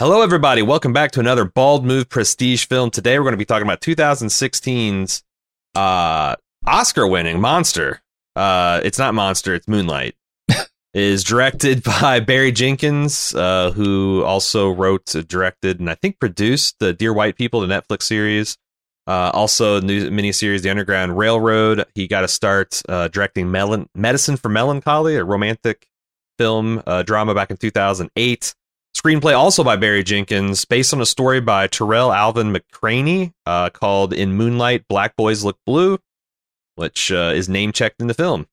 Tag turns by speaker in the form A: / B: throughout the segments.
A: Hello, everybody. Welcome back to another Bald Move Prestige film. Today, we're going to be talking about 2016's uh, Oscar-winning Monster. Uh, it's not Monster, it's Moonlight. is directed by Barry Jenkins, uh, who also wrote, directed, and I think produced the Dear White People, the Netflix series. Uh, also, new miniseries The Underground Railroad. He got to start uh, directing Medicine for Melancholy, a romantic film uh, drama back in 2008. Screenplay also by Barry Jenkins, based on a story by Tarell Alvin McCraney uh, called In Moonlight, Black Boys Look Blue, which uh, is name checked in the film.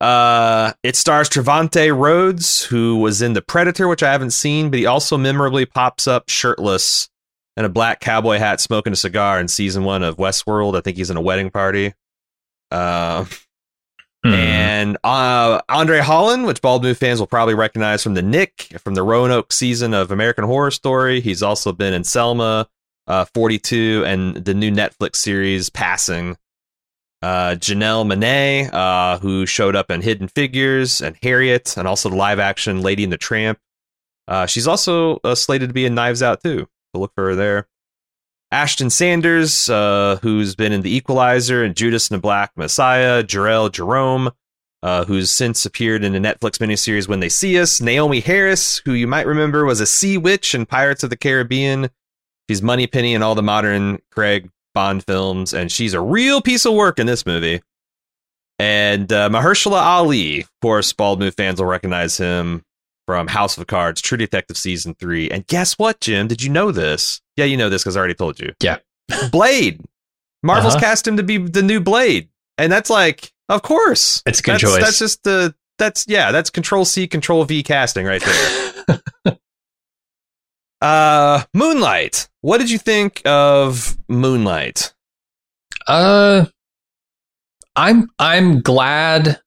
A: Uh, it stars Trevante Rhodes, who was in The Predator, which I haven't seen, but he also memorably pops up shirtless in a black cowboy hat smoking a cigar in season one of Westworld. I think he's in a wedding party. Mm. And uh, Andre Holland, which Bald Move fans will probably recognize from the Nick, from the Roanoke season of American Horror Story. He's also been in Selma, uh, 42, and the new Netflix series Passing. Uh, Janelle Monáe, uh, who showed up in Hidden Figures and Harriet, and also the live action Lady and the Tramp. Uh, she's also uh, slated to be in Knives Out too. So look for her there. Ashton Sanders, uh, who's been in The Equalizer and Judas and the Black Messiah, Jharrel Jerome, uh, who's since appeared in the Netflix miniseries When They See Us, Naomie Harris, who you might remember was a sea witch in Pirates of the Caribbean. She's Moneypenny in all the modern Craig Bond films, and she's a real piece of work in this movie. And uh, Mahershala Ali, of course, Bald Move fans will recognize him from House of Cards, True Detective season three. And guess what, Jim? Did you know this? Yeah, you know this because I already told you.
B: Yeah.
A: Blade. Marvel's uh-huh. cast him to be the new Blade. And that's like, of course.
B: It's a good
A: that's,
B: choice.
A: That's just the that's yeah, that's control C, control V casting right there. uh Moonlight. What did you think of Moonlight?
B: Uh I'm I'm glad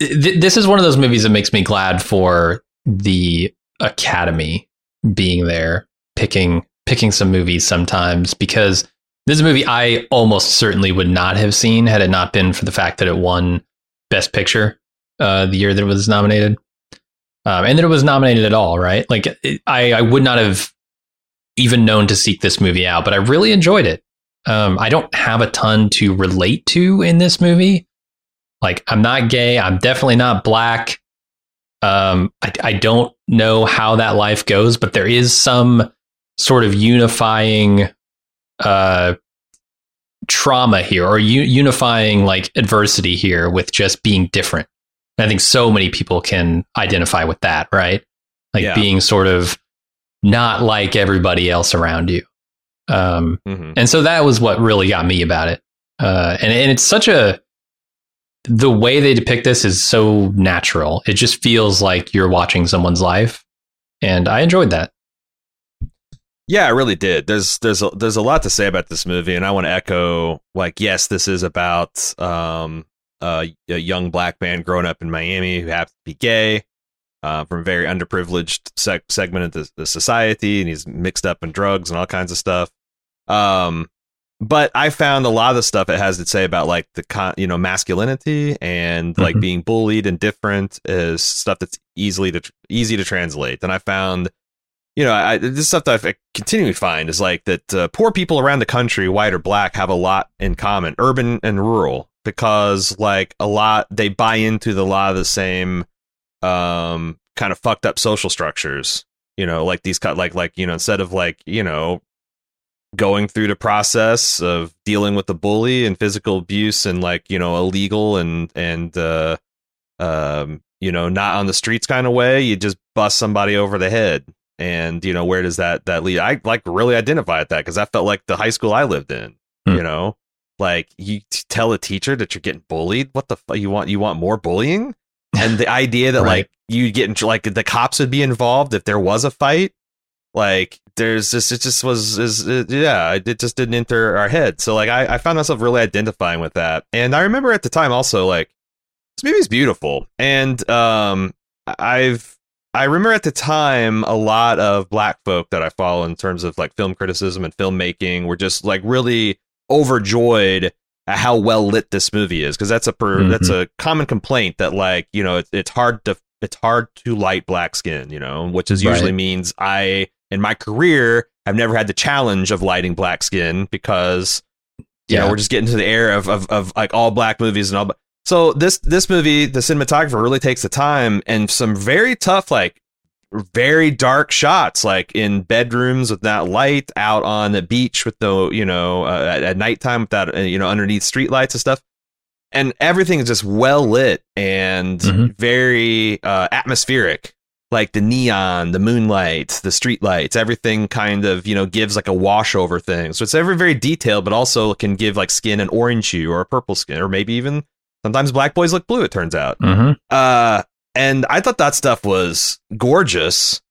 B: th- this is one of those movies that makes me glad for the Academy being there, picking picking some movies sometimes because this is a movie I almost certainly would not have seen had it not been for the fact that it won Best Picture uh, the year that it was nominated, um, and that it was nominated at all. Right, like it, I, I would not have even known to seek this movie out, but I really enjoyed it. Um, I don't have a ton to relate to in this movie, like, I'm not gay. I'm definitely not black. Um, I, I don't know how that life goes, but there is some sort of unifying uh, trauma here or u- unifying like adversity here with just being different. I think so many people can identify with that, right? Like yeah. being sort of not like everybody else around you. Um, mm-hmm. And so that was what really got me about it. Uh, and, and it's such a the way they depict this is so natural. It just feels like you're watching someone's life, and I enjoyed that.
A: Yeah, I really did. There's there's a, there's a lot to say about this movie, and I want to echo like yes, this is about um, a young black man growing up in Miami who happens to be gay uh, from a very underprivileged seg- segment of the, the society, and he's mixed up in drugs and all kinds of stuff. Um, but I found a lot of the stuff it has to say about like the con- you know masculinity and like mm-hmm. being bullied and different is stuff that's easily to easy to translate. And I found, you know, I, this stuff that I continually find is like that uh, poor people around the country, white or black, have a lot in common, urban and rural, because like a lot they buy into the, lot of the same um kind of fucked up social structures you know like these cut like like you know instead of like you know going through the process of dealing with the bully and physical abuse and like you know illegal and and uh um you know not on the streets kind of way you just bust somebody over the head. And you know where does that that lead? I like really identify with that because that felt like the high school i lived in hmm. you know? Like you tell a teacher that you're getting bullied? What the fuck you want you want more bullying? And the idea that right. like you get into like the cops would be involved if there was a fight Like there's just it just was is it, yeah it just didn't enter our head. So like I, I found myself really identifying with that, and I remember at the time also like this movie is beautiful, and um I've I remember at the time a lot of black folk that I follow in terms of like film criticism and filmmaking were just like really overjoyed at how well lit this movie is because that's a per, mm-hmm. that's a common complaint that like you know it, it's hard to it's hard to light black skin you know which is usually right. means I in my career I've never had the challenge of lighting black skin because you yeah. know we're just getting to the era of, of of like all black movies and all so this this movie, the cinematographer really takes the time and some very tough, like very dark shots, like in bedrooms with that light, out on the beach with the you know uh, at, at nighttime with that uh, you know underneath street lights and stuff, and everything is just well lit and mm-hmm. very uh, atmospheric. Like the neon, the moonlight, the street lights, everything kind of you know gives like a wash over thing. So it's very very detailed, but also can give like skin an orange hue or a purple skin, or maybe even Sometimes black boys look blue. It turns out.
B: Mm-hmm.
A: Uh, and I thought that stuff was gorgeous.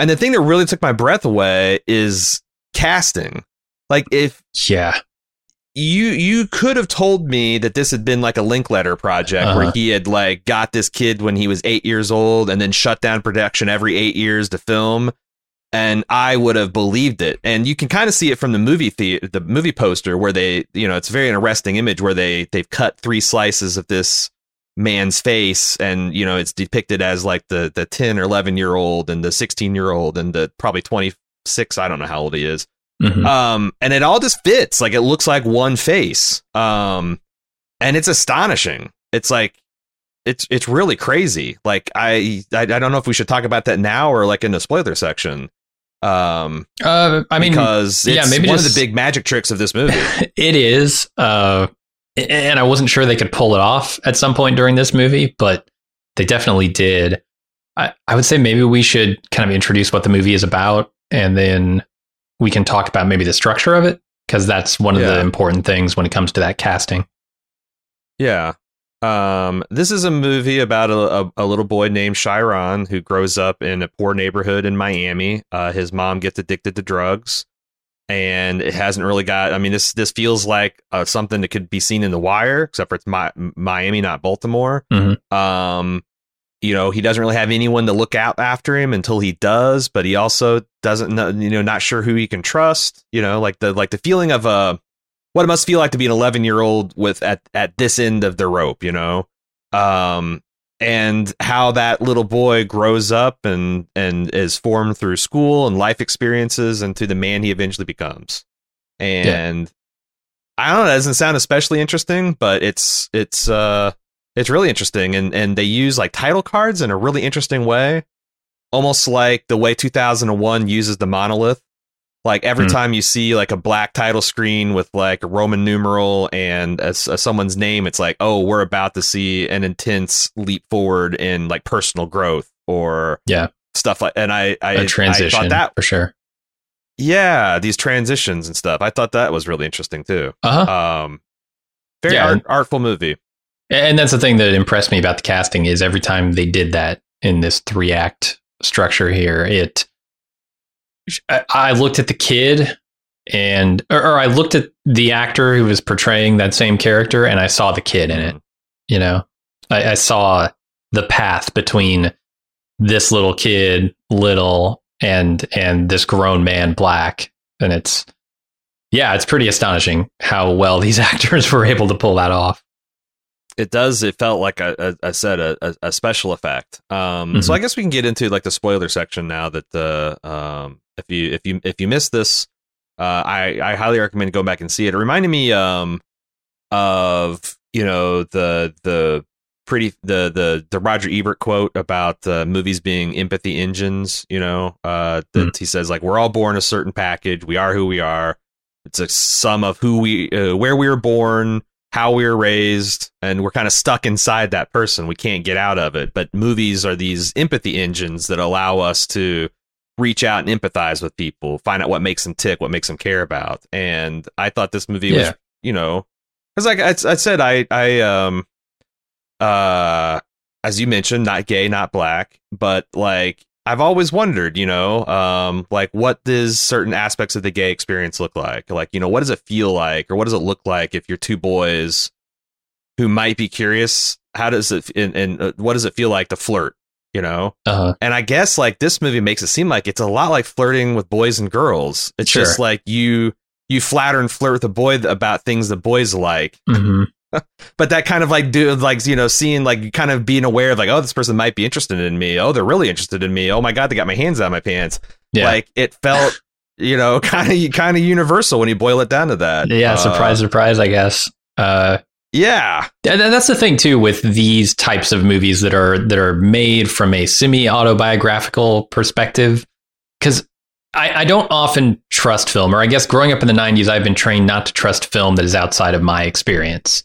A: And the thing that really took my breath away is casting. Like if
B: yeah,
A: you you could have told me that this had been like a Linklater project uh-huh. where he had like got this kid when he was eight years old and then shut down production every eight years to film and I would have believed it. And you can kind of see it from the movie the-, the movie poster where they, you know, it's a very interesting image where they they've cut three slices of this man's face and you know it's depicted as like the the 10 or 11 year old and the 16 year old and the probably 26 I don't know how old he is. Mm-hmm. Um and it all just fits like it looks like one face. Um and it's astonishing. It's like it's it's really crazy. Like I, I, I don't know if we should talk about that now or like in the spoiler section. Um,
B: uh, I mean,
A: because yeah, maybe one just, of the big magic tricks of this movie.
B: it is. Uh, and I wasn't sure they could pull it off at some point during this movie, but they definitely did. I, I would say maybe we should kind of introduce what the movie is about, and then we can talk about maybe the structure of it because that's one of yeah. the important things when it comes to that casting.
A: Yeah. Um, this is a movie about a, a, a, little boy named Chiron who grows up in a poor neighborhood in Miami. Uh, his mom gets addicted to drugs, and it hasn't really got. I mean, this this feels like uh, something that could be seen in The Wire, except for it's Mi- Miami, not Baltimore.
B: Mm-hmm.
A: Um, you know, he doesn't really have anyone to look out after him until he does, but he also doesn't know, you know, not sure who he can trust. You know, like the like the feeling of a what it must feel like to be an 11 year old with at at this end of the rope, you know, um, and how that little boy grows up and and is formed through school and life experiences and to the man he eventually becomes. And yeah. I don't know, that doesn't sound especially interesting, but it's it's uh it's really interesting and and they use like title cards in a really interesting way almost like the way 2001 uses the monolith like every mm. time you see like a black title screen with like a Roman numeral and a, a, someone's name, it's like, oh, we're about to see an intense leap forward in like personal growth or
B: yeah
A: stuff like. And I, I
B: a transition I thought that
A: for
B: sure.
A: Yeah, these transitions and stuff. I thought that was really interesting too.
B: Uh-huh.
A: Um, very yeah, art, artful movie.
B: And that's the thing that impressed me about the casting is every time they did that in this three act structure here, it I looked at the kid and or, or, I looked at the actor who was portraying that same character and I saw the kid in it. Mm-hmm. You know, I, I saw the path between this little kid, little, and and this grown man, black, and it's yeah, it's pretty astonishing how well these actors were able to pull that off.
A: It does. It felt like I said a, a, special effect. Um, mm-hmm. So I guess we can get into like the spoiler section now that the um, if you if you if you missed this, uh, I I highly recommend going back and see it. It reminded me um of you know the the pretty the the the Roger Ebert quote about uh, movies being empathy engines. You know, uh, that mm. he says like we're all born a certain package. We are who we are. It's a sum of who we uh, where we were born, how we were raised, and we're kind of stuck inside that person. We can't get out of it. But movies are these empathy engines that allow us to reach out and empathize with people, find out what makes them tick, what makes them care about. And I thought this movie yeah. was, you know, because like I, I said, I, I, um, uh, as you mentioned, not gay, not black, but like I've always wondered, you know, um, like what does certain aspects of the gay experience look like? Like, you know, what does it feel like, or what does it look like if you're two boys who might be curious? How does it, and, and uh, what does it feel like to flirt? You know,
B: Uh-huh.
A: and I guess like this movie makes it seem like it's a lot like flirting with boys and girls. It's
B: Sure.
A: just like you you flatter and flirt with a boy about things the boys like,
B: hmm
A: but that kind of like do like you know seeing like kind of being aware of like oh this person might be interested in me oh they're really interested in me oh my god they got my hands out of my pants
B: Yeah.
A: like it felt you know kind of kind of universal when you boil it down to that
B: yeah.
A: Uh,
B: surprise, surprise. I guess. Uh,
A: yeah
B: th- that's the thing too with these types of movies that are that are made from a semi autobiographical perspective, because I, I don't often trust film, or I guess growing up in the '90s, I've been trained not to trust film that is outside of my experience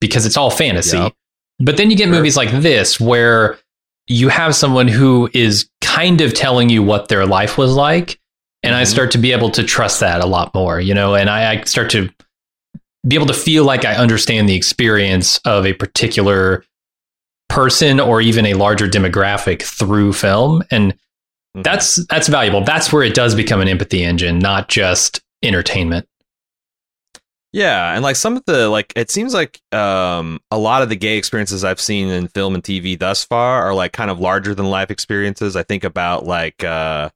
B: because it's all fantasy.
A: Yep.
B: But then you get
A: Sure.
B: movies like this where you have someone who is kind of telling you what their life was like. And I
A: Mhm.
B: start to be able to trust that a lot more, you know, and I, I start to be able to feel like I understand the experience of a particular person or even a larger demographic through film. And
A: Mhm.
B: that's that's valuable. That's where it does become an empathy engine, not just entertainment.
A: Yeah and like some of the like it seems like um a lot of the gay experiences i've seen in film and tv thus far are like kind of larger than life experiences i think about like uh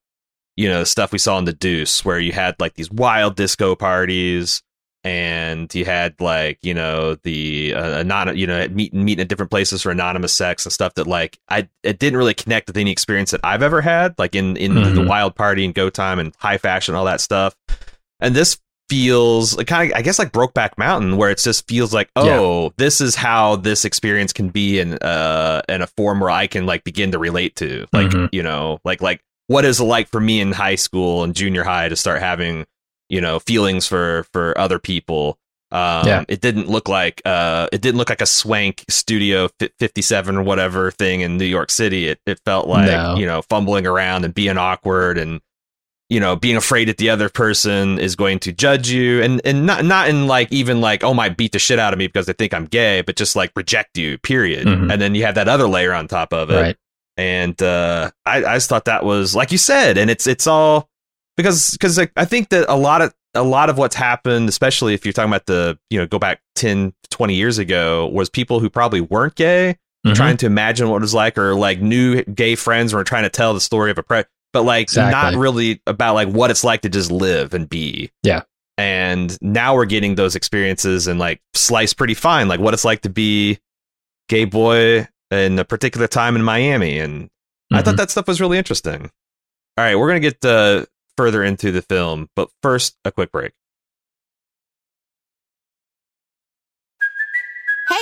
A: you know the stuff we saw in the deuce where you had like these wild disco parties and you had like you know the uh, anon you know meeting meeting at different places for anonymous sex and stuff that like I it didn't really connect with any experience that I've ever had like in in the
B: Mhm.
A: wild party and go time and high fashion all that stuff and this feels like kind of I guess like Brokeback Mountain where it just feels like oh this is how this experience can be in uh in a form where I can like begin to relate to like
B: Mhm.
A: you know like like what is it like for me in high school and junior high to start having you know feelings for for other people um
B: Yeah.
A: it didn't look like uh it didn't look like a swank studio fi- 57 or whatever thing in new york city it, it felt like
B: No.
A: you know fumbling around and being awkward and you know being afraid that the other person is going to judge you and and not not in like even like oh my beat the shit out of me because they think i'm gay but just like reject you period
B: Mhm.
A: and then you have that other layer on top of it
B: Right.
A: and uh, I, I just thought that was like you said, and it's it's all because because like, I think that a lot of a lot of what's happened, especially if you're talking about the you know go back 10, 20 years ago, was people who probably weren't gay
B: Mhm.
A: trying to imagine what it was like, or like new gay friends were trying to tell the story of a pre, but like
B: Exactly.
A: not really about like what it's like to just live and be.
B: Yeah.
A: And now we're getting those experiences and like sliced pretty fine, like what it's like to be gay boy in a particular time in Miami. And I thought
B: Mhm.
A: that stuff was really interesting. All right, we're gonna get uh, further into the film, but first, a quick break.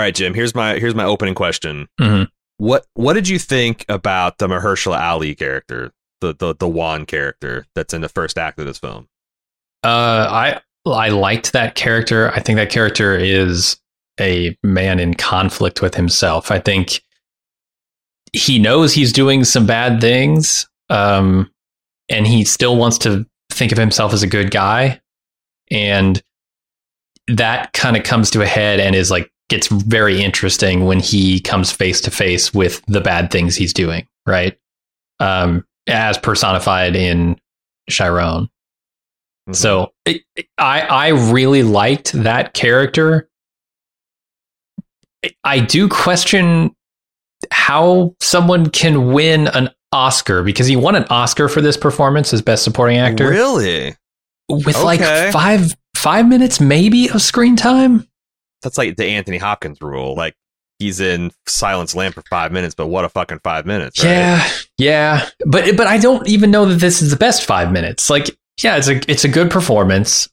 A: All right, Jim. Here's my here's my opening question.
B: Mhm.
A: What what did you think about the Mahershala Ali character, the the the Juan character that's in the first act of this film?
B: Uh, I I liked that character. I think that character is a man in conflict with himself. I think he knows he's doing some bad things, um, and he still wants to think of himself as a good guy, and that kind of comes to a head and is like gets very interesting when he comes face to face with the bad things he's doing. Right, um, as personified in Chiron.
A: Mhm.
B: So it, it- I I really liked that character. I- do question how someone can win an Oscar because he won an Oscar for this performance as best supporting actor
A: Really?
B: with
A: Okay.
B: like five five minutes maybe of screen time.
A: That's like the Anthony Hopkins rule. Like he's in Silence Lamp for five minutes, but what a fucking five minutes, right?
B: Yeah, yeah, but but I don't even know that this is the best five minutes. Like, yeah, it's a it's a good performance.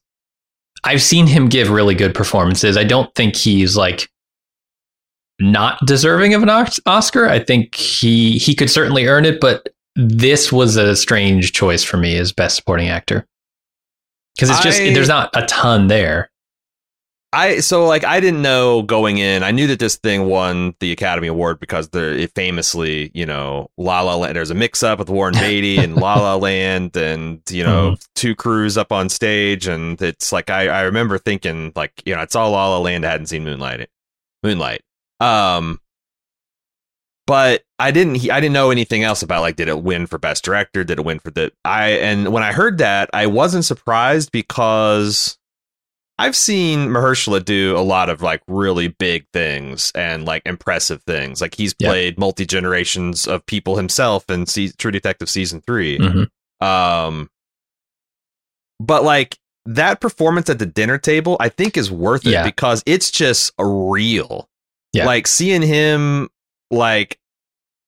B: I've seen him give really good performances. I don't think he's like not deserving of an Oscar. I think he he could certainly earn it, but this was a strange choice for me as best supporting actor because it's just
A: I-
B: there's not a ton there.
A: I so like I didn't know going in. I knew that this thing won the Academy Award because there it famously, you know, La La Land. There's a mix up with Warren Beatty and La La Land, and you know, two crews up on stage, and it's like I I remember thinking like you know it's all La La Land. I hadn't seen Moonlight. Moonlight. Um, but I didn't he- I didn't know anything else about like did it win for best director? Did it win for the I and when I heard that I wasn't surprised because I've seen Mahershala do a lot of like really big things and like impressive things. Like he's
B: Yeah.
A: played multi generations of people himself in se- True Detective season 3
B: Mhm.
A: Um, but like that performance at the dinner table, I think is worth it
B: Yeah.
A: because it's just real.
B: Yeah.
A: Like seeing him like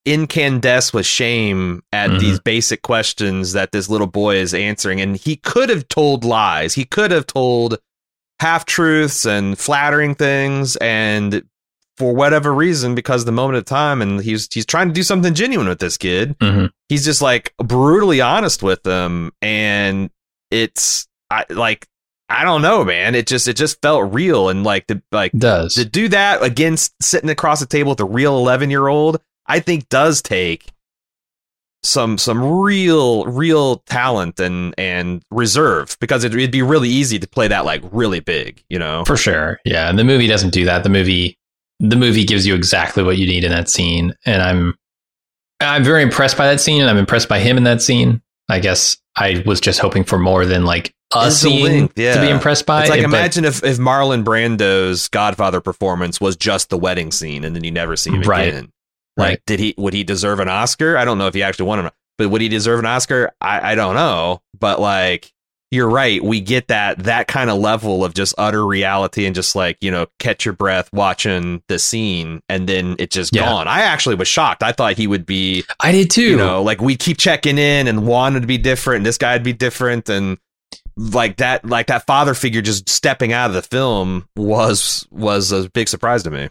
A: incandesce with shame at
B: Mhm.
A: these basic questions that this little boy is answering, and he could have told lies. He could have told half truths and flattering things, and for whatever reason, because the moment of time, and he's he's trying to do something genuine with this kid
B: Mhm.
A: he's just like brutally honest with them and it's I, like i don't know man it just it just felt real and like the like
B: does
A: to do that against sitting across the table with a real 11 year old i think does take some some real real talent and and reserve because it, it'd be really easy to play that like really big you know
B: For sure. Yeah. And the movie doesn't do that. The movie the movie gives you exactly what you need in that scene. And I'm I'm very impressed by that scene and I'm impressed by him in that scene. I guess I was just hoping for more than like a scene
A: length,
B: to be impressed by.
A: it's like
B: But-
A: imagine if, if Marlon Brando's Godfather performance was just the wedding scene and then you never see him
B: Right.
A: again. Like,
B: Right.
A: did he would he deserve an Oscar? I don't know if he actually won one, but would he deserve an Oscar? I, I don't know. But like you're right, we get that that kind of level of just utter reality and just like, you know, catch your breath watching the scene and then it just
B: Yeah.
A: gone. I actually was shocked. I thought he would be
B: I did too.
A: you know like we keep checking in and wanted to be different and this guy'd be different and like that like that father figure just stepping out of the film was was a big surprise to me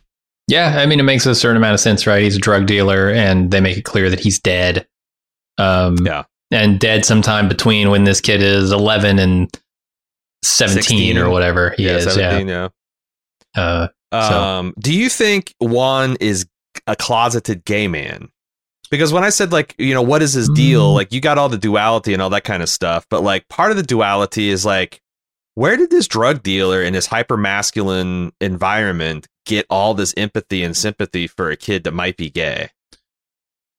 B: Yeah, I mean, it makes a certain amount of sense, right? He's a drug dealer, and they make it clear that he's dead. Um,
A: Yeah.
B: and dead sometime between when this kid is eleven and seventeen
A: 16.
B: or whatever he is.
A: 17, yeah,
B: Yeah. Uh, So-
A: um do you think juan is a closeted gay man because when i said like you know what is his deal
B: Mm.
A: like you got all the duality and all that kind of stuff but like part of the duality is like where did this drug dealer in his hyper masculine environment get all this empathy and sympathy for a kid that might be gay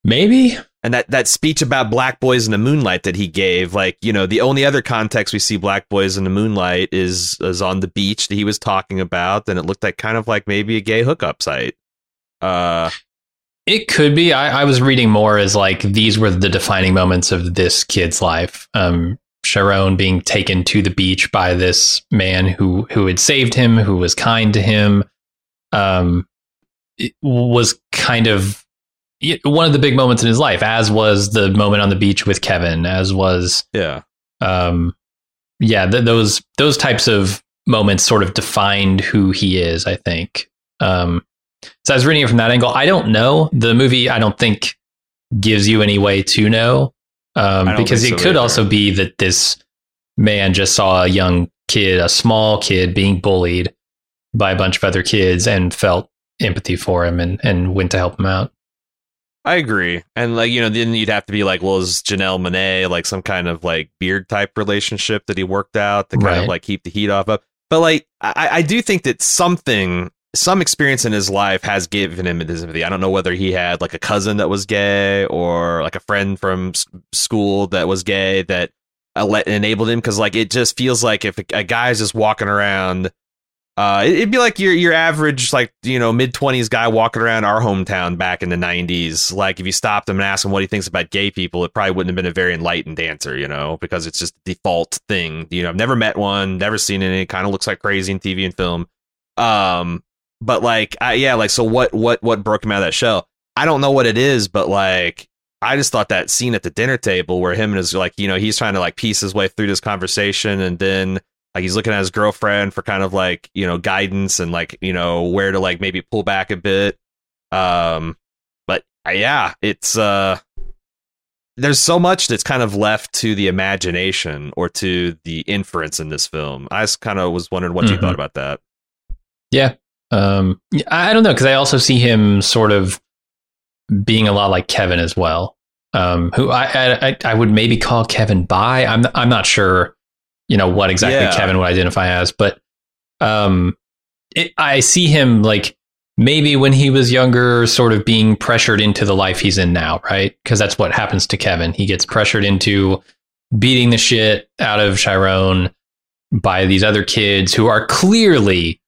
B: maybe.
A: and that that speech about black boys in the moonlight that he gave like you know the only other context we see black boys in the moonlight is is on the beach that he was talking about and it looked like kind of like maybe a gay hookup site uh
B: It could be. I, I was reading more as like these were the defining moments of this kid's life. Um, Chiron being taken to the beach by this man who who had saved him, who was kind to him, um, was kind of one of the big moments in his life. As was the moment on the beach with Kevin. As was
A: yeah
B: um, yeah, th- those those types of moments sort of defined who he is. I think. Um, so I was reading it from that angle. I don't know the movie. I don't think gives you any way to know um, because it
A: so
B: could
A: either.
B: also be that this man just saw a young kid, a small kid, being bullied by a bunch of other kids and felt empathy for him and and went to help him out.
A: i agree and like you know then you'd have to be like well is Janelle Monáe like some kind of like beard type relationship that he worked out to kind of like keep the heat off of but like i i do think that something some experience in his life has given him this empathy. I don't know whether he had like a cousin that was gay or like a friend from s- school that was gay that uh, enabled him because like it just feels like if a, a guy's just walking around Uh, it- it'd be like your your average like you know mid twenties guy walking around our hometown back in the nineties. Like if you stopped him and asked him what he thinks about gay people, it probably wouldn't have been a very enlightened answer, you know, because it's just the default thing. You know, I've never met one, never seen any. Kind of looks like crazy in TV and film. Um, but like, I, yeah, like so what what what broke him out of that shell? I don't know what it is, but like I just thought that scene at the dinner table where him and his like, you know, he's trying to like piece his way through this conversation and then like he's looking at his girlfriend for kind of like, you know, guidance and like, you know, where to like maybe pull back a bit. Um but uh, yeah, it's uh there's so much that's kind of left to the imagination or to the inference in this film. I just kind of was wondering what you
B: Mhm.
A: thought about that.
B: Yeah. Um, I don't know because I also see him sort of being a lot like Kevin as well. Um, who I, I I- I would maybe call Kevin by I'm I'm not sure, you know, what exactly
A: Yeah.
B: Kevin would identify as, but um, it, I see him like maybe when he was younger, sort of being pressured into the life he's in now, right? Because that's what happens to Kevin. He gets pressured into beating the shit out of Chiron by these other kids who are clearly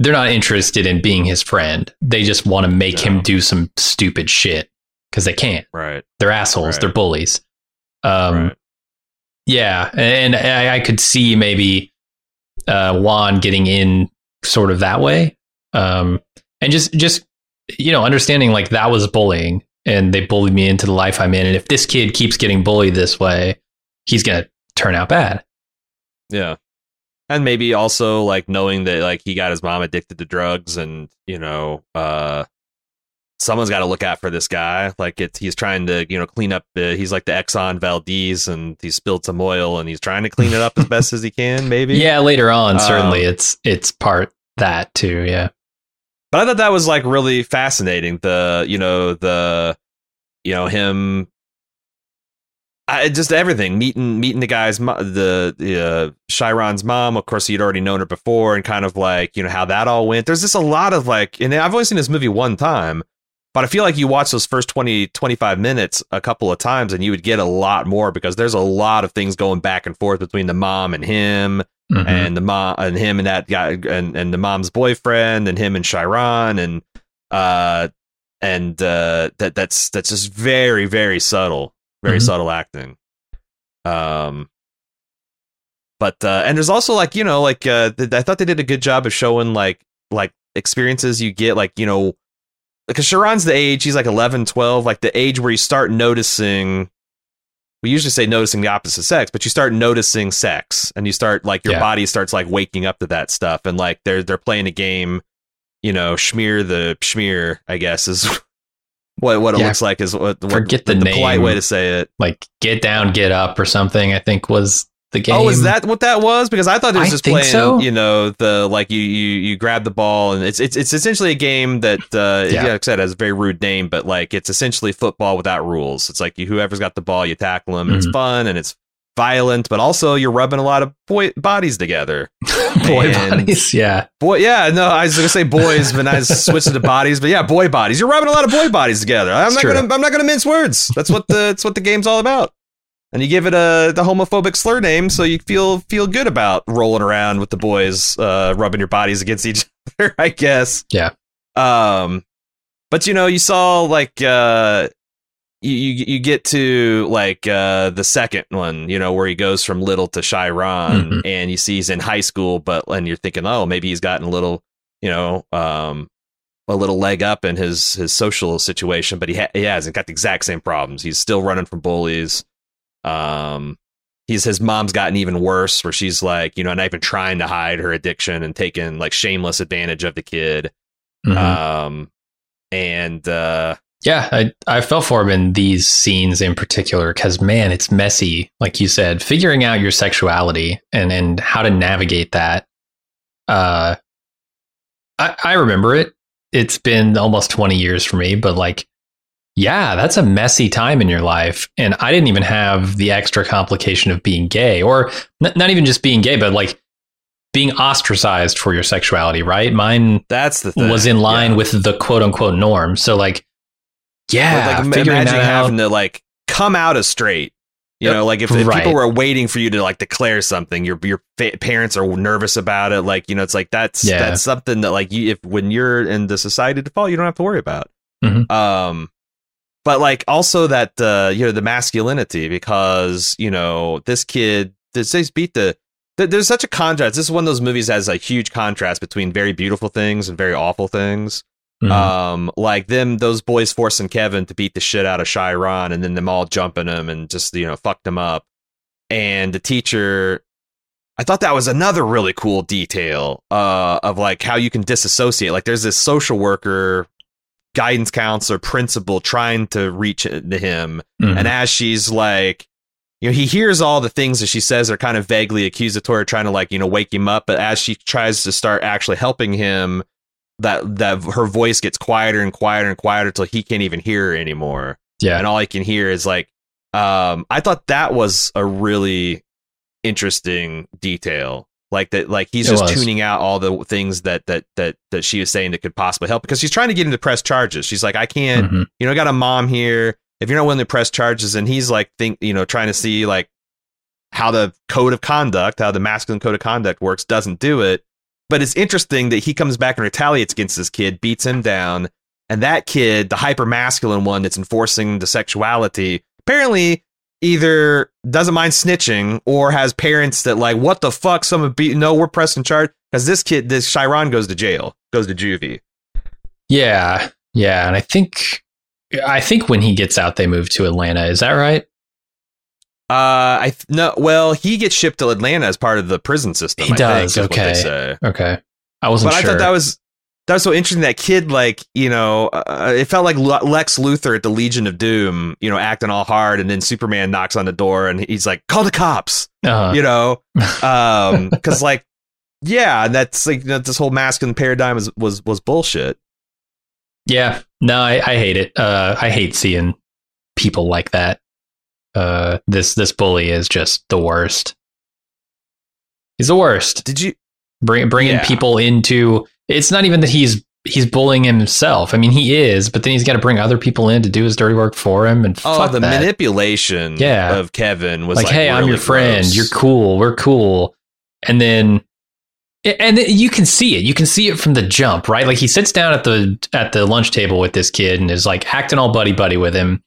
B: they're not interested in being his friend. They just want to make
A: No.
B: him do some stupid shit because they can't.
A: Right.
B: They're assholes.
A: Right.
B: They're bullies. Um,
A: right.
B: Yeah, and I, I could see maybe uh, Juan getting in sort of that way, um, and just just you know understanding like that was bullying, and they bullied me into the life I'm in, and if this kid keeps getting bullied this way, he's gonna turn out bad.
A: Yeah. And maybe also like knowing that like he got his mom addicted to drugs and, you know, uh someone's got to look out for this guy. Like it's he's trying to, you know, clean up the he's like the Exxon Valdez and he spilled some oil and he's trying to clean it up as best as he can, maybe.
B: Yeah, later on,
A: Um,
B: certainly it's it's part that too. Yeah.
A: But I thought that was like really fascinating. The, you know, the you know, him I, just everything meeting meeting the guy's the the uh, Chiron's mom. Of course, he'd already known her before, and kind of like you know how that all went. There's just a lot of like, and I've only seen this movie one time, but I feel like you watch those first 20, 25 minutes a couple of times, and you would get a lot more because there's a lot of things going back and forth between the mom and him,
B: Mhm.
A: and the mom and him and that guy and and the mom's boyfriend, and him and Chiron, and uh and uh that that's that's just very very subtle very
B: Mhm.
A: subtle acting um but uh and there's also like you know like uh th- i thought they did a good job of showing like like experiences you get like you know because Chiron's the age he's like 11 12 like the age where you start noticing we usually say noticing the opposite sex but you start noticing sex and you start like your
B: Yeah.
A: body starts like waking up to that stuff and like they're they're playing a game you know schmear the schmear i guess is what what it looks like is what, what
B: forget the
A: polite
B: name.
A: way to say it
B: Like get down, get up, or something. I think was the game.
A: Oh, is that what that was? Because I thought it was
B: I
A: just playing,
B: so.
A: you know, the like you you you grab the ball and it's it's it's essentially a game that uh
B: Yeah.
A: yeah. like I said has a very rude name, but like it's essentially football without rules. It's like you, whoever's got the ball, you tackle them. It's
B: Mhm.
A: fun and it's violent, but also you're rubbing a lot of boy bodies together.
B: boy
A: and-
B: bodies? Yeah.
A: Boy, yeah, no, I was gonna say boys, but I switched to bodies. But yeah, boy bodies. You're rubbing a lot of boy bodies together. I'm
B: It's
A: not
B: true.
A: gonna I'm not gonna mince words. That's what the that's what the game's all about. And you give it a the homophobic slur name, so you feel feel good about rolling around with the boys, uh, rubbing your bodies against each other. I guess.
B: Yeah.
A: Um, but you know, you saw like uh, you you, you get to like uh the second one, you know, where he goes from little to Chiron,
B: Mhm.
A: and you see he's in high school, but and you're thinking, oh, maybe he's gotten a little, you know, um, a little leg up in his his social situation, but he ha- he hasn't got the exact same problems. He's still running from bullies. Um, he's his mom's gotten even worse, where she's like, you know, not even trying to hide her addiction and taking like shameless advantage of the kid.
B: Mhm.
A: Um, and uh,
B: Yeah, I, I fell for him in these scenes in particular because man, it's messy. Like you said, figuring out your sexuality and and how to navigate that. Uh, I I remember it. It's been almost twenty years for me, but like, yeah, that's a messy time in your life, and I didn't even have the extra complication of being gay, or n- not even just being gay, but like being ostracized for your sexuality. Right? Mine
A: that's the thing.
B: was in line
A: Yeah.
B: with the quote unquote norm. So like, yeah,
A: But, like
B: figuring
A: imagine having to like come out as straight You know, like if, if
B: Right.
A: people were waiting for you to like declare something, your your fa- parents are nervous about it. Like you know, it's like that's
B: Yeah.
A: that's something that like you if when you're in the society default, you don't have to worry about.
B: Mhm.
A: Um, but like also that uh you know the masculinity because you know this kid this this beat the there's such a contrast. This is one of those movies that has a huge contrast between very beautiful things and very awful things.
B: Mhm.
A: Um, like them, those boys forcing Kevin to beat the shit out of Chiron, and then them all jumping him and just you know fucked him up. And the teacher, I thought that was another really cool detail uh, of like how you can disassociate. Like there's this social worker, guidance counselor, principal trying to reach to him,
B: Mhm.
A: and as she's like, you know, he hears all the things that she says are kind of vaguely accusatory, trying to like, you know, wake him up. But as she tries to start actually helping him, that that her voice gets quieter and quieter and quieter till he can't even hear her anymore.
B: yeah.
A: And all he can hear is like, um, I thought that was a really interesting detail. Like that, like he's
B: It
A: just
B: was.
A: tuning out all the things that that that that she was saying that could possibly help because she's trying to get him to press charges. She's like, I can't
B: Mhm.
A: you know, I got a mom here. If you're not willing to press charges, and he's like, think, you know, trying to see like how the code of conduct, how the masculine code of conduct works, doesn't do it. But it's interesting that he comes back and retaliates against this kid, beats him down, and that kid, the hyper masculine one that's enforcing the sexuality, apparently either doesn't mind snitching or has parents that like, what the fuck, someone beat? No, we're pressing charge because this kid, this Chiron goes to jail, goes to juvie.
B: Yeah, yeah, and I think I think when he gets out, they move to Atlanta. Is that right?
A: Uh, I th- no. Well, he gets shipped to Atlanta as part of the prison system.
B: He
A: I
B: does,
A: Think, is what
B: okay.
A: they say.
B: Okay, I wasn't
A: But
B: sure.
A: I thought that was that was so interesting. That kid, like you know, uh, it felt like Lex Luthor at the Legion of Doom. You know, acting all hard, and then Superman knocks on the door, and he's like, "Call the cops."
B: uh,
A: You know, um, because like, yeah, and that's like that this whole masculine paradigm was was was bullshit.
B: yeah, no, I, I hate it. Uh, I hate seeing people like that. Uh, this this bully is just the worst. He's the worst.
A: Did you?
B: Bring, bringing
A: Yeah.
B: people into it's not even that he's he's bullying himself. I mean, he is, but then he's got to bring other people in to do his dirty work for him. And
A: Oh, the
B: that.
A: manipulation
B: Yeah.
A: of Kevin was
B: like,
A: like,
B: hey, I'm
A: really
B: your friend. You're cool. We're cool. And then, and then you can see it. You can see it from the jump, right? Like he sits down at the at the lunch table with this kid and is like acting all buddy buddy with him.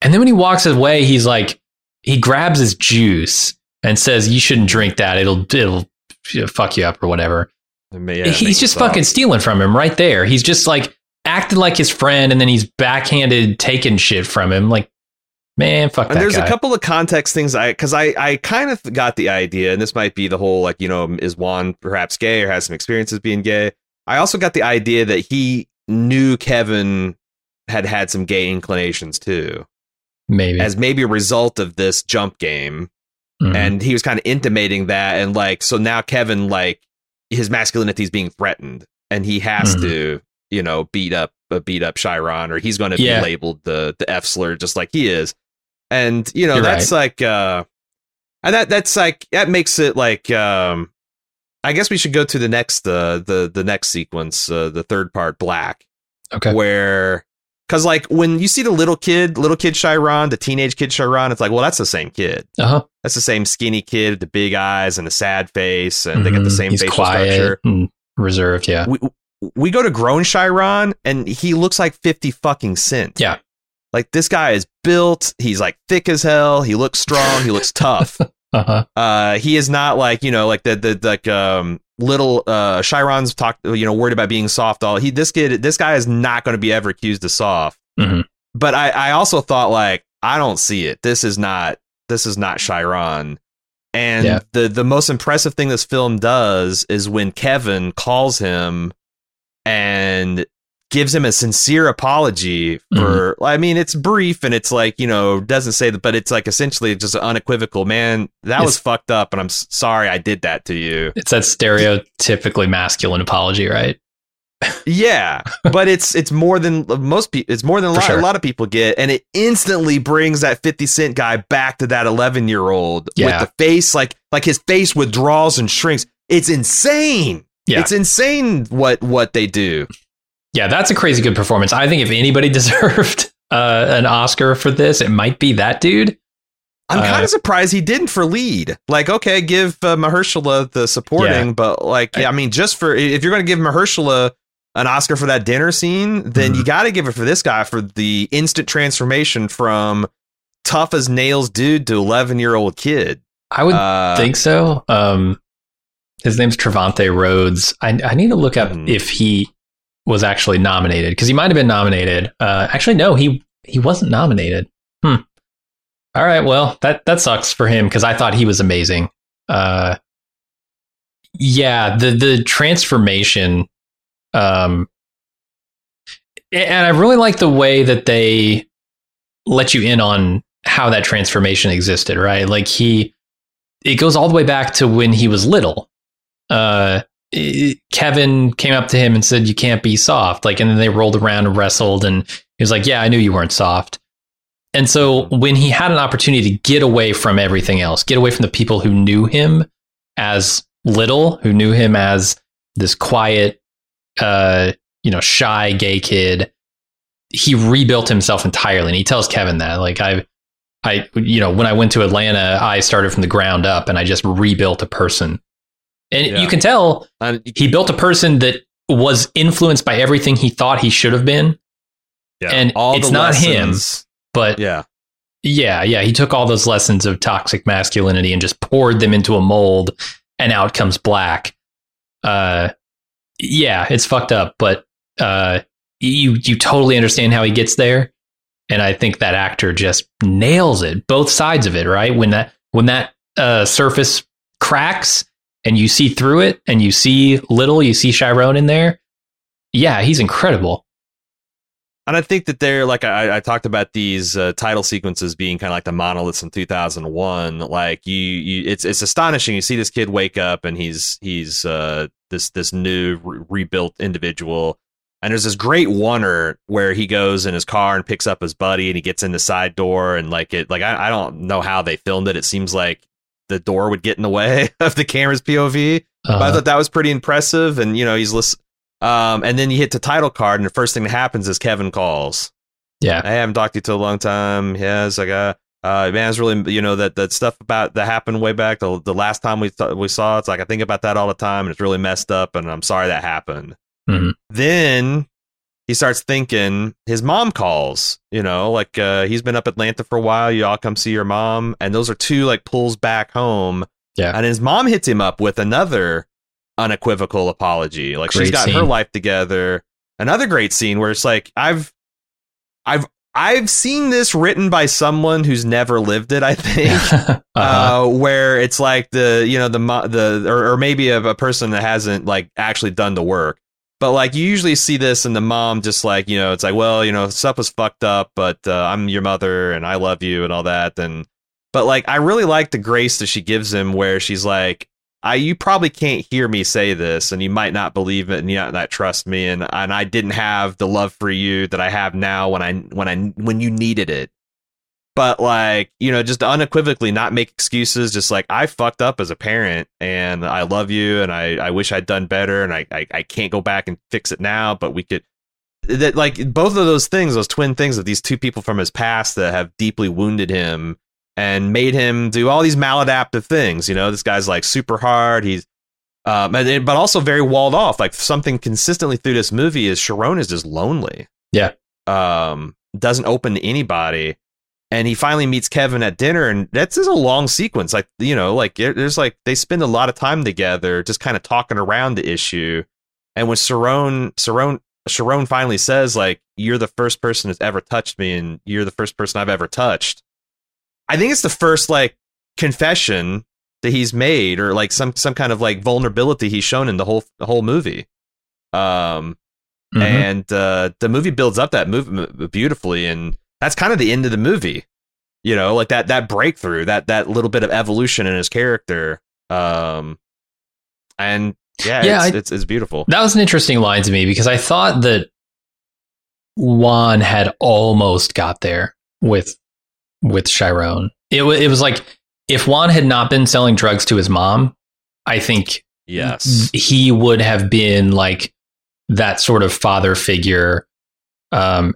B: And then when he walks away, he's like, he grabs his juice and says, "You shouldn't drink that. It'll it'll fuck you up or whatever."
A: It may- yeah,
B: he's just fucking stealing from him right there. He's just like acting like his friend, and then he's backhanded taking shit from him. Like, man, fuck
A: And
B: that
A: there's
B: guy.
A: a couple of context things I because I I kind of got the idea, and this might be the whole like you know is Juan perhaps gay or has some experiences being gay. I also got the idea that he knew Kevin had had some gay inclinations too,
B: Maybe.
A: as maybe a result of this jump game,
B: Mhm.
A: and he was kind of intimating that, and like so now Kevin like his masculinity is being threatened, and he has
B: Mhm.
A: to you know beat up a beat up Chiron, or he's going to
B: Yeah.
A: be labeled the the F slur just like he is, and you know
B: You're
A: that's like uh, and that that's like that makes it like um, I guess we should go to the next uh, the the next sequence, uh, the third part, Black
B: okay.
A: where because like when you see the little kid little kid Chiron the teenage kid Chiron it's like well that's the same kid
B: Uh huh.
A: that's the same skinny kid with the big eyes and the sad face and they got the
B: Mhm.
A: same
B: He's
A: facial
B: quiet
A: structure
B: and reserved. Yeah.
A: we, we go to grown Chiron and he looks like 50 fucking cent
B: Yeah.
A: like this guy is built he's like thick as hell he looks strong he looks tough
B: Uh huh.
A: uh he is not like you know like the the like um little uh Chiron's talked you know worried about being soft all he this kid this guy is not going to be ever accused of soft
B: Mhm.
A: but I I also thought like I don't see it this is not this is not Chiron and
B: Yeah.
A: the the most impressive thing this film does is when Kevin calls him and gives him a sincere apology mm-hmm. for I mean it's brief and it's like you know doesn't say that but it's like essentially just unequivocal man that was fucked up and I'm sorry I did that to you
B: It's that stereotypically masculine apology, right?
A: yeah but it's it's more than uh, most people it's more than a lot,
B: sure.
A: a lot of people get and it instantly brings that 50 cent guy back to that 11 year old
B: Yeah.
A: with the face like like his face withdraws and shrinks it's insane
B: Yeah.
A: it's insane what what they do
B: Yeah, that's a crazy good performance. I think if anybody deserved uh, an Oscar for this, it might be that dude.
A: I'm kind
B: Uh,
A: of surprised he didn't for lead. Like, okay, give uh, Mahershala the supporting,
B: Yeah.
A: but like, yeah, I mean, just for if you're going to give Mahershala an Oscar for that dinner scene, then
B: Mhm.
A: you got to give it for this guy for the instant transformation from tough as nails dude to 11 year old kid.
B: I would
A: Uh,
B: think so. Um, his name's Trevante Rhodes. I, I need to look up
A: Mhm.
B: if he was actually nominated because he might have been nominated. Uh, actually, no, he he wasn't nominated. Hmm. All right, well that that sucks for him because I thought he was amazing. Uh, yeah, the the transformation. Um, and I really like the way that they let you in on how that transformation existed. Right, like he it goes all the way back to when he was little. Uh, Kevin came up to him and said, "You can't be soft." Like, and then they rolled around and wrestled, and he was like, "Yeah, I knew you weren't soft." And so when he had an opportunity to get away from everything else, get away from the people who knew him as little, who knew him as this quiet, uh, you know, shy gay kid, he rebuilt himself entirely. And he tells Kevin that, like, I, I, you know, when I went to Atlanta, I started from the ground up and I just rebuilt a person. And
A: Yeah.
B: you can tell
A: and-
B: he built a person that was influenced by everything he thought he should have been,
A: yeah,
B: and it's
A: the
B: not him. but
A: Yeah.
B: yeah, yeah, he took all those lessons of toxic masculinity and just poured them into a mold, and out comes black. Uh, yeah, it's fucked up, but uh, you you totally understand how he gets there, and I think that actor just nails it, both sides of it. Right when that when that uh, surface cracks and you see through it, and you see little, you see Chiron in there. Yeah, he's incredible.
A: And I think that they're like I, I talked about these uh, title sequences being kind of like the monoliths in 2001. Like you, you, it's it's astonishing. You see this kid wake up and he's he's uh, this this new re- rebuilt individual. And there's this great oner where he goes in his car and picks up his buddy and he gets in the side door and like it like I, I don't know how they filmed it. It seems like the door would get in the way of the camera's POV. But I thought that was pretty impressive. And you know, he's listen. Um, and then you hit the title card, and the first thing that happens is Kevin calls.
B: yeah,
A: I haven't talked to you to a long time. Yes, I got. Uh, man, it's really you know that that stuff about that happened way back the the last time we th- we saw. It's like I think about that all the time, and it's really messed up, and I'm sorry that happened.
B: Mhm.
A: Then he starts thinking his mom calls. You know, like uh, he's been up Atlanta for a while. You all come see your mom, and those are two like pulls back home.
B: Yeah.
A: and his mom hits him up with another unequivocal apology. Like she's got her life together. Another great scene where it's like I've I've I've seen this written by someone who's never lived it. I think,
B: uh-huh.
A: uh, where it's like the you know the the or, or maybe of a person that hasn't like actually done the work. But like you usually see this, and the mom just like you know it's like well you know stuff was fucked up, but uh, I'm your mother and I love you and all that. And but like I really like the grace that she gives him, where she's like, I you probably can't hear me say this, and you might not believe it, and you might not trust me, and and I didn't have the love for you that I have now when I when I when you needed it. But like you know, just unequivocally not make excuses. Just like I fucked up as a parent, and I love you, and I I wish I'd done better, and I I, I can't go back and fix it now, but we could. That like both of those things, those twin things of these two people from his past that have deeply wounded him and made him do all these maladaptive things. You know, this guy's like super hard. He's, um, and, but also very walled off. Like something consistently through this movie is Chiron is just lonely.
B: Yeah.
A: Um, doesn't open to anybody. And he finally meets Kevin at dinner, and that's just a long sequence. Like you know, like there's like they spend a lot of time together, just kind of talking around the issue. And when Chiron, Chiron, Chiron finally says, like, "You're the first person that's ever touched me, and you're the first person I've ever touched." I think it's the first like confession that he's made, or like some some kind of like vulnerability he's shown in the whole the whole movie. Um,
B: Mhm.
A: and uh, the movie builds up that movie beautifully, and that's kind of the end of the movie. You know, like that that breakthrough, that that little bit of evolution in his character. Um, and yeah,
B: Yeah,
A: it's,
B: I-
A: it's it's beautiful.
B: That was an interesting line to me because I thought that Juan had almost got there with with Chiron. It was it was like if Juan had not been selling drugs to his mom, I think
A: Yes,
B: he would have been like that sort of father figure. Um,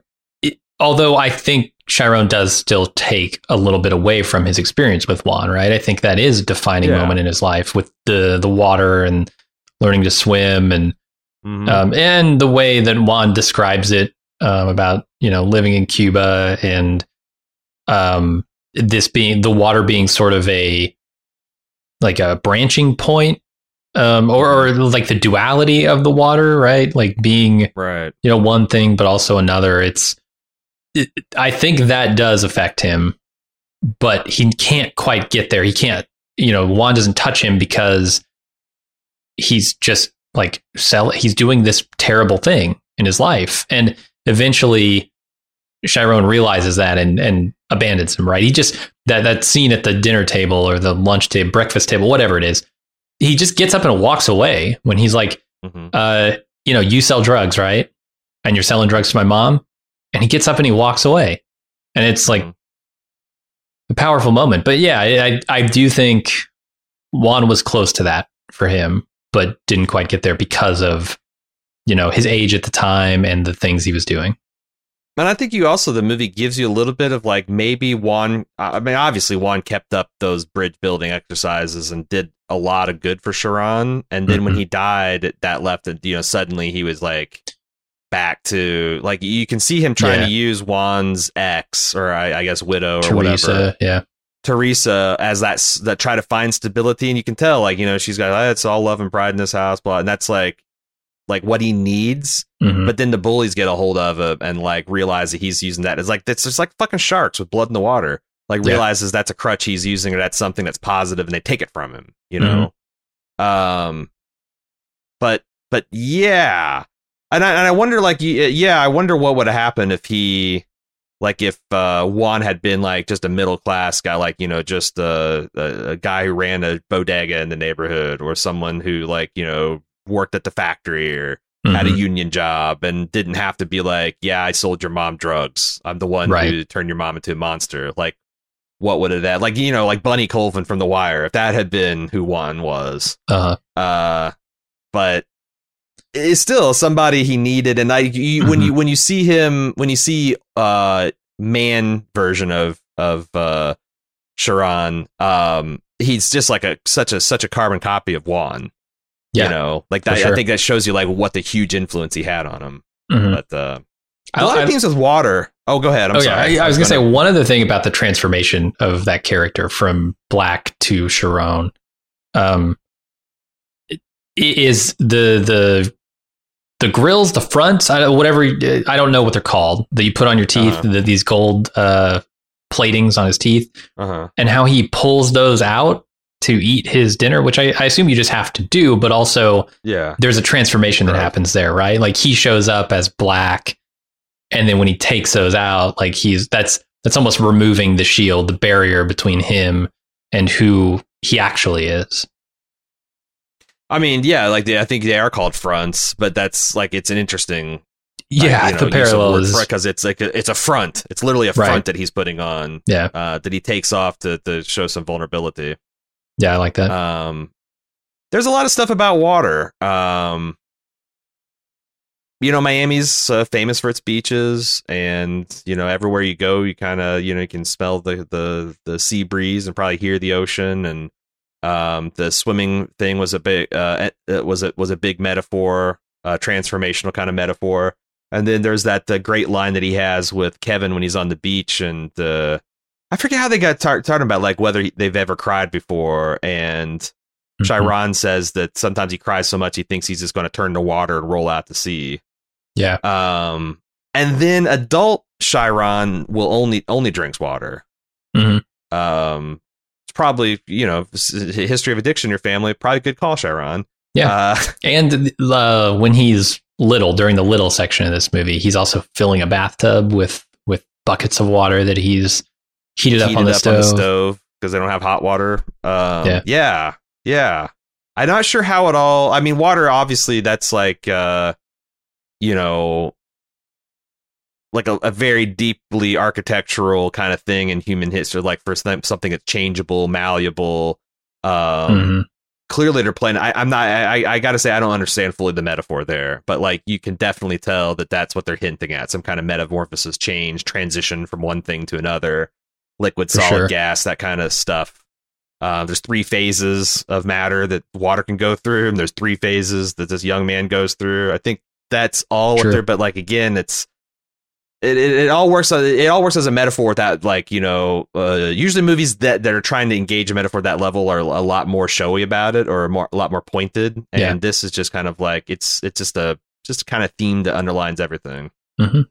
B: although I think Chiron does still take a little bit away from his experience with Juan, right? I think that is a defining
A: Yeah.
B: moment in his life with the the water and learning to swim and
A: Mhm.
B: um, and the way that Juan describes it um, about you know living in Cuba and um, this being the water being sort of a like a branching point um, or, or like the duality of the water, right? Like being
A: right.
B: you know one thing but also another. It's it, I think that does affect him, but he can't quite get there. He can't you know Juan doesn't touch him because he's just like sell he's doing this terrible thing in his life and eventually Chiron realizes that and and abandons him right he just that that scene at the dinner table or the lunch table breakfast table whatever it is he just gets up and walks away when he's like
A: Mhm.
B: uh you know you sell drugs right and you're selling drugs to my mom and he gets up and he walks away and it's like
A: Mhm.
B: a powerful moment but yeah I I, do think Juan was close to that for him but didn't quite get there because of you know his age at the time and the things he was doing
A: And I think you also the movie gives you a little bit of like maybe Juan. I mean, obviously Juan kept up those bridge building exercises and did a lot of good for Chiron. And then when
B: Mhm.
A: he died, that left. You know, suddenly he was like back to like you can see him trying
B: Yeah.
A: to use Juan's ex or I, I guess widow or
B: Teresa
A: whatever.
B: yeah
A: Teresa as that that try to find stability, and you can tell like you know she's got oh, it's all love and pride in this house, blah, and that's like like what he needs
B: Mhm.
A: but then the bullies get a hold of him and like realize that he's using that. It's like it's just like fucking sharks with blood in the water. Like
B: Yeah.
A: realizes that's a crutch he's using or that's something that's positive and they take it from him, you know? Um but but yeah. And I and I wonder like yeah, I wonder what would have happened if he like if uh Juan had been like just a middle class guy like you know just a, a a guy who ran a bodega in the neighborhood or someone who like you know worked at the factory or had a
B: Mhm.
A: union job and didn't have to be like, yeah, I sold your mom drugs. I'm the one
B: Right.
A: who turned your mom into a monster. Like, what would have that? Like, you know, like Bunny Colvin from The Wire. If that had been who Juan was,
B: uh
A: uh, but it's still somebody he needed. And I, you, when
B: Mhm.
A: you when you see him, when you see uh man version of of uh Chiron, um, he's just like a such a such a carbon copy of Juan.
B: Yeah,
A: you know, like that. I think that shows you like what the huge influence he had on him.
B: Mhm.
A: But uh, a lot
B: I-
A: of things with water. Oh, go ahead. I'm
B: oh
A: sorry.
B: yeah, I, I was gonna say one other thing about the transformation of that character from Black to Chiron, um, is the the the grills, the fronts, I don't, whatever. I don't know what they're called that you put on your teeth.
A: Uh-huh.
B: The, these gold uh, platings on his teeth,
A: Uh-huh.
B: and how he pulls those out to eat his dinner, which I, I assume you just have to do, but also
A: Yeah.
B: there's a transformation that
A: Right.
B: happens there, right? Like he shows up as black, and then when he takes those out, like he's that's that's almost removing the shield, the barrier between him and who he actually is.
A: I mean, yeah, like they, I think they are called fronts, but that's like it's an interesting
B: Yeah, the parallel is
A: because it's like a, it's a front. It's literally a
B: Right.
A: front that he's putting on.
B: Yeah.
A: Uh, that he takes off to to show some vulnerability.
B: yeah, I like that.
A: Um, there's a lot of stuff about water. Um, you know, Miami's uh, famous for its beaches, and you know, everywhere you go, you kind of you know you can smell the the the sea breeze and probably hear the ocean. And um, the swimming thing was a big uh, was a was a big metaphor, uh, transformational kind of metaphor. And then there's that uh, great line that he has with Kevin when he's on the beach, and uh, I forget how they got tar- talking about like whether he- they've ever cried before, and
B: Mhm.
A: Chiron says that sometimes he cries so much he thinks he's just going to turn to water and roll out to sea.
B: Yeah.
A: Um, and then adult Chiron will only only drinks water.
B: Mhm.
A: Um, it's probably you know history of addiction in your family. Probably good call, Chiron.
B: Yeah.
A: Uh,
B: And uh, when he's little, during the little section of this movie, he's also filling a bathtub with with buckets of water that he's heated up,
A: heated
B: on the,
A: up
B: stove.
A: on the stove because they don't have hot water. Um,
B: Yeah.
A: yeah, yeah. I'm not sure how it all. I mean, water obviously that's like uh, you know, like a, a very deeply architectural kind of thing in human history. Like for something that's changeable, malleable, um,
B: Mhm.
A: clearly they're playing. I, I'm not. I, I got to say I don't understand fully the metaphor there, but like you can definitely tell that that's what they're hinting at. Some kind of metamorphosis, change, transition from one thing to another, liquid,
B: For
A: solid,
B: sure.
A: gas, that kind of stuff. Uh, there's three phases of matter that water can go through, and there's three phases that this young man goes through. I think that's all what they're. But like again, it's it, it, it all works it all works as a metaphor that like you know uh, usually movies that, that are trying to engage a metaphor at that level are a lot more showy about it or more a lot more pointed and
B: Yeah.
A: this is just kind of like it's it's just a just kind of theme that underlines everything
B: Mhm.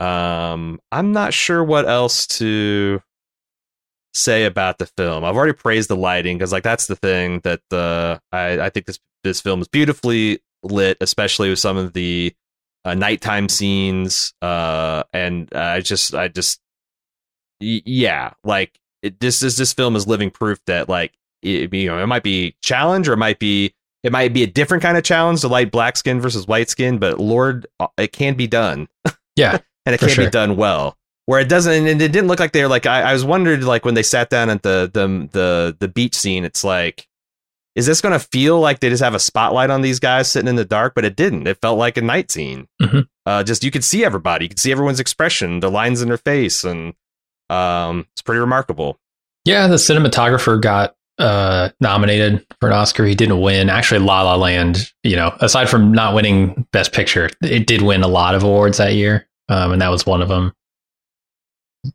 A: um i'm not sure what else to say about the film i've already praised the lighting because like that's the thing that uh i i think this this film is beautifully lit especially with some of the uh, nighttime scenes uh and i just i just y- yeah like it, this is this film is living proof that like it, you know it might be challenge or it might be it might be a different kind of challenge to light black skin versus white skin but lord uh, it can be done
B: Yeah.
A: and it can
B: sure.
A: be done well where it doesn't and it didn't look like they were like I, I was wondered like when they sat down at the the the the beach scene it's like is this going to feel like they just have a spotlight on these guys sitting in the dark but it didn't it felt like a night scene
B: Mhm.
A: uh just you could see everybody you could see everyone's expression the lines in their face and um it's pretty remarkable
B: Yeah, the cinematographer got uh, nominated for an Oscar. He didn't win. Actually, La La Land, you know, aside from not winning Best Picture, it did win a lot of awards that year, um, and that was one of them.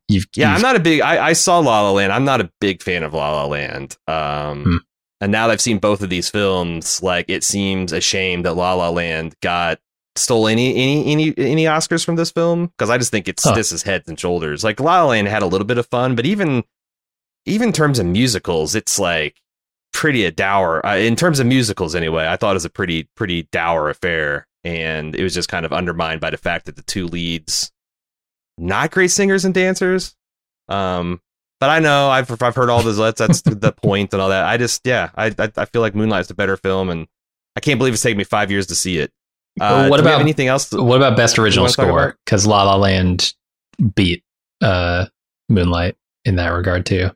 B: You've,
A: Yeah, I'm not a big. I, I saw La La Land. I'm not a big fan of La La Land. Um,
B: Hmm.
A: And now that I've seen both of these films, like it seems a shame that La La Land got stole any any any any Oscars from this film because I just think it's
B: Huh.
A: this is heads and shoulders. Like La La Land had a little bit of fun, but even even in terms of musicals, it's like pretty a dour. Uh, in terms of musicals, anyway, I thought it was a pretty pretty dour affair, and it was just kind of undermined by the fact that the two leads not great singers and dancers. Um, but I know I've I've heard all those. That's that's the point and all that. I just yeah, I I, I feel like Moonlight's a better film, and I can't believe it's taken me five years to see it. Uh,
B: What
A: do we have
B: about-
A: anything else? To,
B: What about Best Original Score? Because La La Land beat uh, Moonlight in that regard too.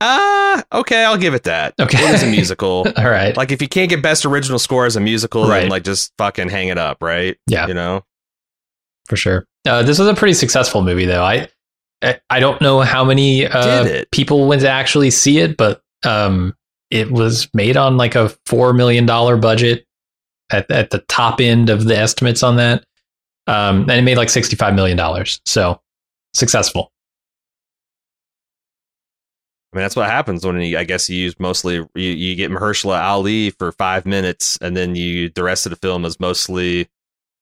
A: Ah, okay, I'll give it that.
B: Okay.
A: it is a musical.
B: All right.
A: like if you can't get best original score as a musical, then
B: Right.
A: like just fucking hang it up, right?
B: Yeah.
A: you know.
B: for sure. Uh, this was a pretty successful movie, though. I I- I don't know how many uh,
A: it?
B: people went to actually see it, but um, it was made on like a four million dollar budget at at the top end of the estimates on that, um, and it made like sixty five million dollars. So successful.
A: I mean, that's what happens when you, I guess you use mostly you, you get Mahershala Ali for five minutes, and then you the rest of the film is mostly,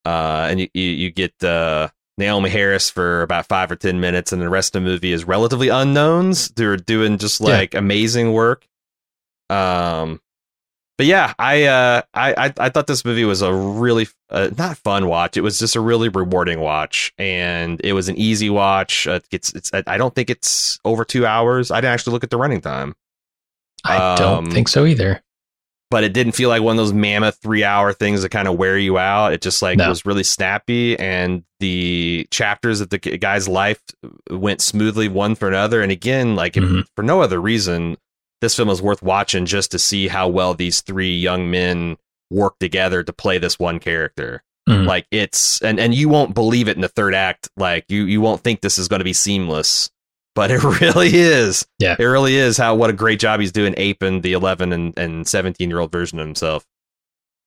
A: uh, and you you, you get uh, Naomie Harris for about five or ten minutes, and the rest of the movie is relatively unknowns. They're doing just
B: Yeah.
A: like amazing work. Um, but yeah, I uh, I, I I thought this movie was a really uh, not fun watch. It was just a really rewarding watch, and it was an easy watch. Uh, it's it's I don't think it's over two hours. I didn't actually look at the running time,
B: I
A: Um,
B: don't think so either.
A: But it didn't feel like one of those mammoth three hour things that kind of wear you out. It just like
B: No.
A: was really snappy, and the chapters of the guy's life went smoothly one for another. And again, like if,
B: Mhm.
A: for no other reason, this film is worth watching just to see how well these three young men work together to play this one character.
B: Mhm.
A: Like it's and and you won't believe it in the third act. Like you you won't think this is going to be seamless, but it really is.
B: Yeah.
A: it really is. How what a great job he's doing aping the eleven and and seventeen year old version of himself.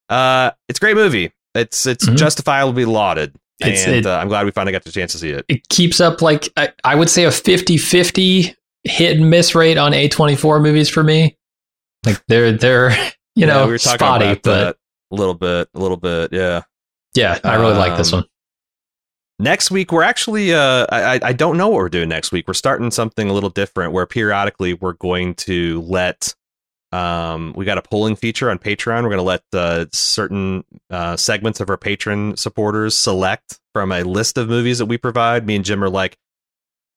A: Uh, it's a great movie. It's it's
B: Mhm.
A: justifiably lauded,
B: It's-
A: and
B: it-
A: uh, I'm glad we finally got the chance to see it.
B: it keeps up like I, I would say a 50-50 hit and miss rate on A24 movies for me. Like they're they're you
A: Yeah,
B: know
A: we were talking
B: spotty,
A: about
B: but
A: a little bit, a little bit, yeah.
B: yeah, I really like this
A: Um,
B: one.
A: Next week, we're actually, uh, I, I- don't know what we're doing next week. We're starting something a little different where periodically we're going to let, um, we got a polling feature on Patreon. We're going to let uh, certain uh, segments of our patron supporters select from a list of movies that we provide. Me and Jim are like,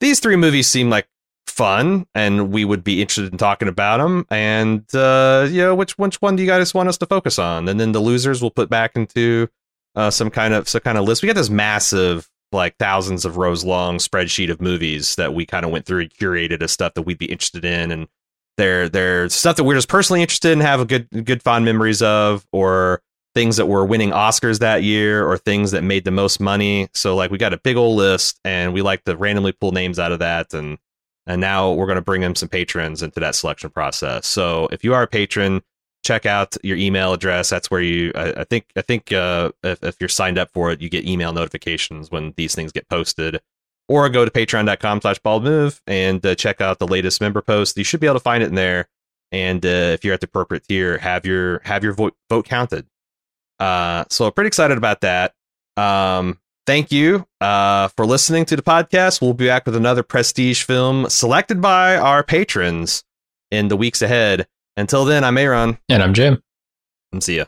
A: these three movies seem like fun and we would be interested in talking about them. And, uh, you know, which, which one do you guys want us to focus on? And then the losers will put back into uh, some kind of some kind of list. We got this massive, like thousands of rows long spreadsheet of movies that we kind of went through and curated as stuff that we'd be interested in, and they're they're stuff that we're just personally interested in, have a good good fond memories of, or things that were winning Oscars that year, or things that made the most money. So like we got a big old list, and we like to randomly pull names out of that, and and now we're going to bring in some patrons into that selection process. So if you are a patron, check out your email address. That's where you, I, I think, I think uh, if, if you're signed up for it, you get email notifications when these things get posted. Or go to patreon.com slash Bald Move and uh, check out the latest member post. You should be able to find it in there. And uh, if you're at the appropriate tier, have your have your vote vote counted. Uh, so pretty excited about that. Um, thank you uh, for listening to the podcast. We'll be back with another prestige film selected by our patrons in the weeks ahead. Until then, I'm Aaron.
B: And I'm Jim.
A: And see ya.